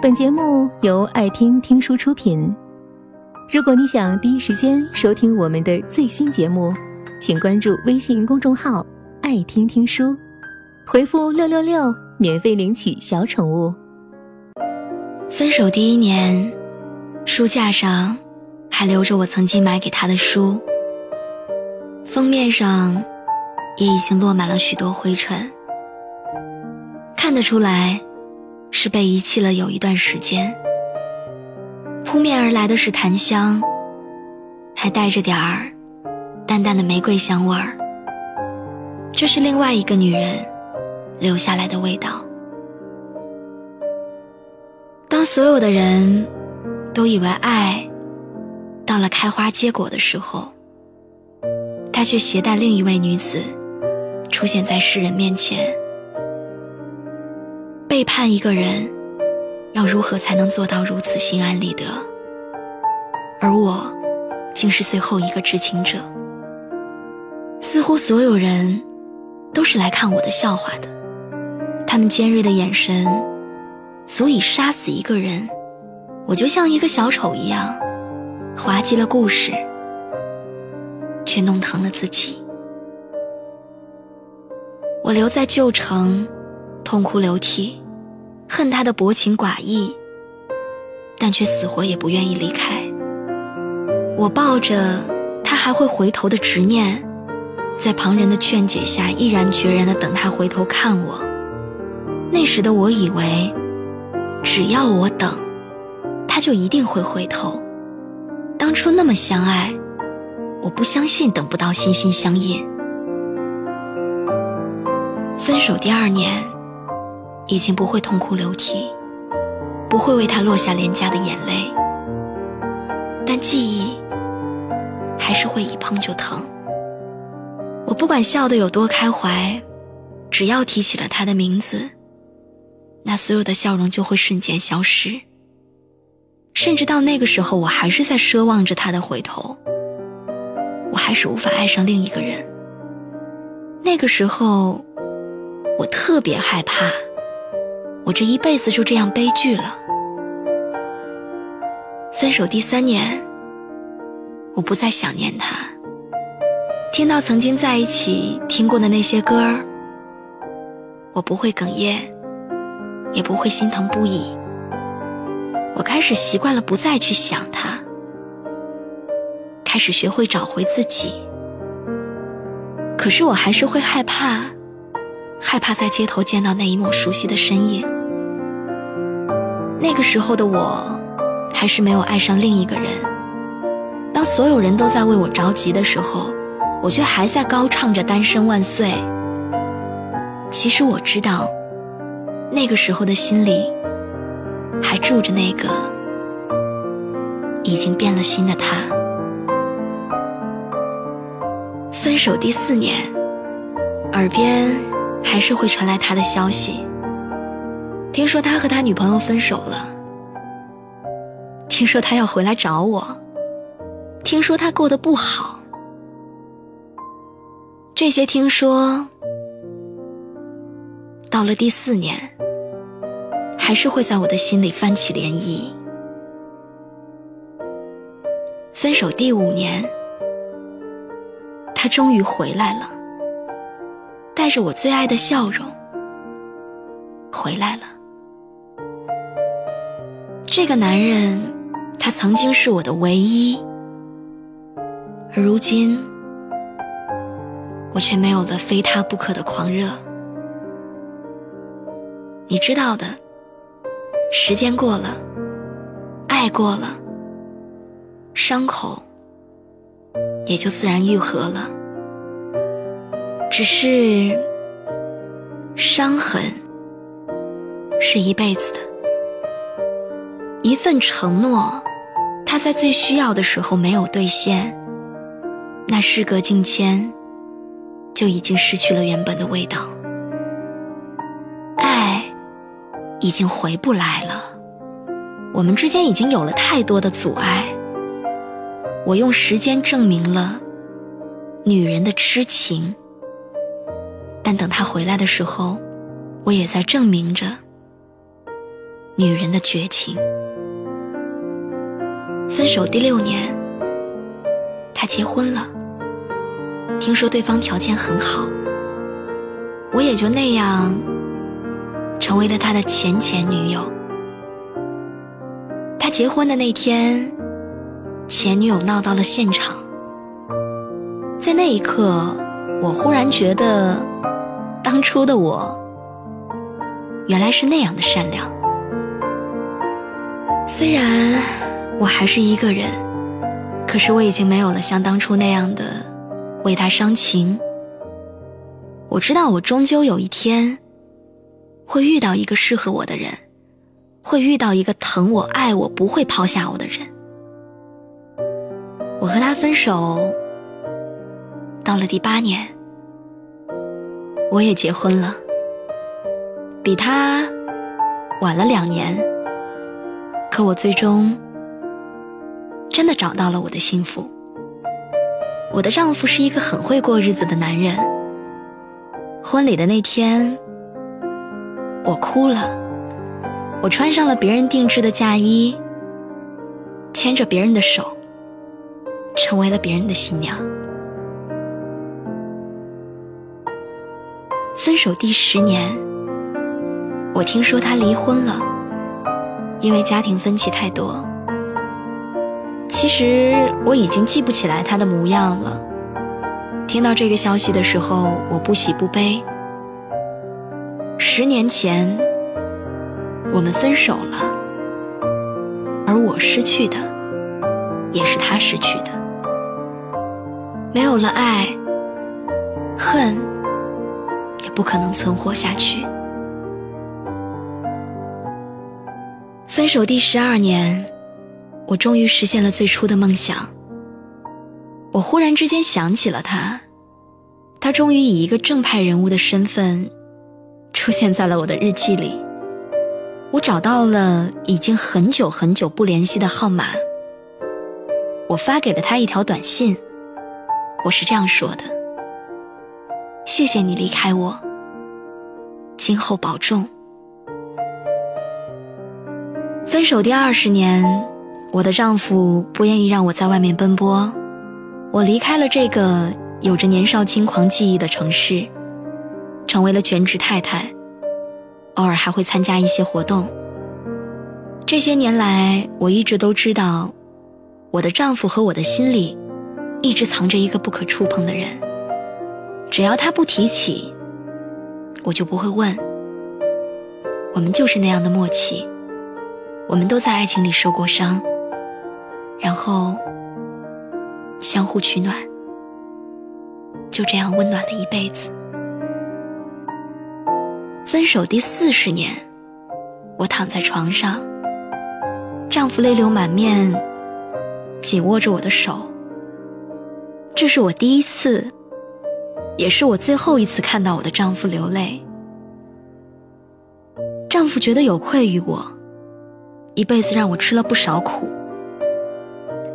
本节目由爱听听书出品。如果你想第一时间收听我们的最新节目，请关注微信公众号“爱听听书”，回复“六六六”免费领取小宠物。分手第一年，书架上还留着我曾经买给他的书，封面上也已经落满了许多灰尘，看得出来是被遗弃了有一段时间。扑面而来的是檀香，还带着点儿淡淡的玫瑰香味儿。这是另外一个女人留下来的味道。当所有的人都以为爱到了开花结果的时候，他却携带另一位女子出现在世人面前。背叛一个人，要如何才能做到如此心安理得？而我，竟是最后一个知情者。似乎所有人都是来看我的笑话的，他们尖锐的眼神。足以杀死一个人，我就像一个小丑一样，滑稽了故事，却弄疼了自己。我留在旧城，痛哭流涕，恨他的薄情寡义，但却死活也不愿意离开。我抱着他还会回头的执念，在旁人的劝解下，毅然决然地等他回头看我。那时的我以为。只要我等，他就一定会回头。当初那么相爱，我不相信等不到心心相印。分手第二年，已经不会痛哭流涕，不会为他落下廉价的眼泪，但记忆还是会一碰就疼。我不管笑得有多开怀，只要提起了他的名字。那所有的笑容就会瞬间消失，甚至到那个时候，我还是在奢望着他的回头。我还是无法爱上另一个人。那个时候，我特别害怕，我这一辈子就这样悲剧了。分手第三年，我不再想念他，听到曾经在一起听过的那些歌儿，我不会哽咽。也不会心疼不已。我开始习惯了不再去想他，开始学会找回自己。可是我还是会害怕，害怕在街头见到那一抹熟悉的身影。那个时候的我，还是没有爱上另一个人。当所有人都在为我着急的时候，我却还在高唱着“单身万岁”。其实我知道。那个时候的心里，还住着那个已经变了心的他。分手第四年，耳边还是会传来他的消息。听说他和他女朋友分手了，听说他要回来找我，听说他过得不好。这些听说，到了第四年。还是会在我的心里泛起涟漪。分手第五年，他终于回来了，带着我最爱的笑容回来了。这个男人，他曾经是我的唯一，而如今，我却没有了非他不可的狂热。你知道的。时间过了，爱过了，伤口也就自然愈合了。只是伤痕是一辈子的，一份承诺，他在最需要的时候没有兑现，那事隔境迁，就已经失去了原本的味道。爱已经回不来了，我们之间已经有了太多的阻碍。我用时间证明了女人的痴情，但等他回来的时候，我也在证明着女人的绝情。分手第六年，他结婚了。听说对方条件很好，我也就那样成为了他的前前女友。他结婚的那天，前女友闹到了现场。在那一刻，我忽然觉得，当初的我原来是那样的善良。虽然我还是一个人，可是我已经没有了像当初那样的为他伤情。我知道，我终究有一天会遇到一个适合我的人，会遇到一个疼我、爱我、不会抛下我的人。我和他分手。到了第八年，我也结婚了，比他晚了两年。可我最终真的找到了我的幸福。我的丈夫是一个很会过日子的男人。婚礼的那天，我哭了，我穿上了别人定制的嫁衣，牵着别人的手，成为了别人的新娘。分手第十年，我听说他离婚了，因为家庭分歧太多。其实我已经记不起来他的模样了。听到这个消息的时候，我不喜不悲。十年前，我们分手了，而我失去的，也是他失去的。没有了爱，恨也。不可能存活下去。分手第十二年，我终于实现了最初的梦想。我忽然之间想起了他，他终于以一个正派人物的身份出现在了我的日记里。我找到了已经很久很久不联系的号码，我发给了他一条短信，我是这样说的：“谢谢你离开我。”今后保重。分手第二十年，我的丈夫不愿意让我在外面奔波，我离开了这个有着年少轻狂记忆的城市，成为了全职太太，偶尔还会参加一些活动。这些年来，我一直都知道，我的丈夫和我的心里，一直藏着一个不可触碰的人，只要他不提起。我就不会问。我们就是那样的默契，我们都在爱情里受过伤，然后相互取暖，就这样温暖了一辈子。分手第四十年，我躺在床上，丈夫泪流满面，紧握着我的手。这是我第一次。也是我最后一次看到我的丈夫流泪。丈夫觉得有愧于我，一辈子让我吃了不少苦。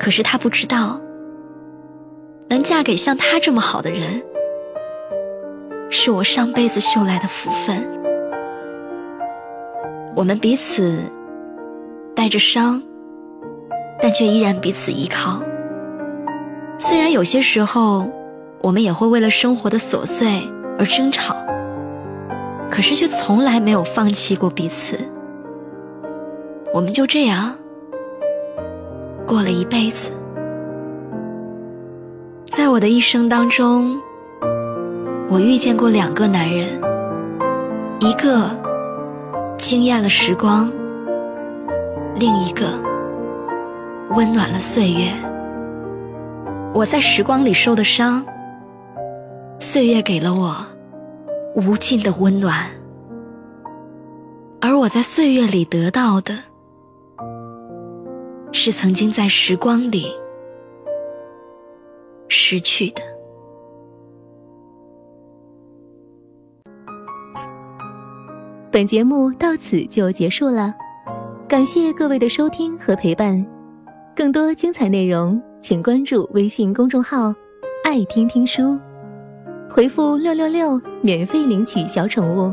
可是他不知道，能嫁给像他这么好的人，是我上辈子修来的福分。我们彼此带着伤，但却依然彼此依靠。虽然有些时候。我们也会为了生活的琐碎而争吵，可是却从来没有放弃过彼此。我们就这样过了一辈子。在我的一生当中，我遇见过两个男人，一个惊艳了时光，另一个温暖了岁月。我在时光里受的伤。岁月给了我无尽的温暖，而我在岁月里得到的，是曾经在时光里失去的。本节目到此就结束了，感谢各位的收听和陪伴。更多精彩内容，请关注微信公众号“爱听听书”。回复六六六，免费领取小宠物，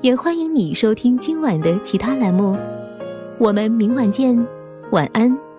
也欢迎你收听今晚的其他栏目。我们明晚见，晚安。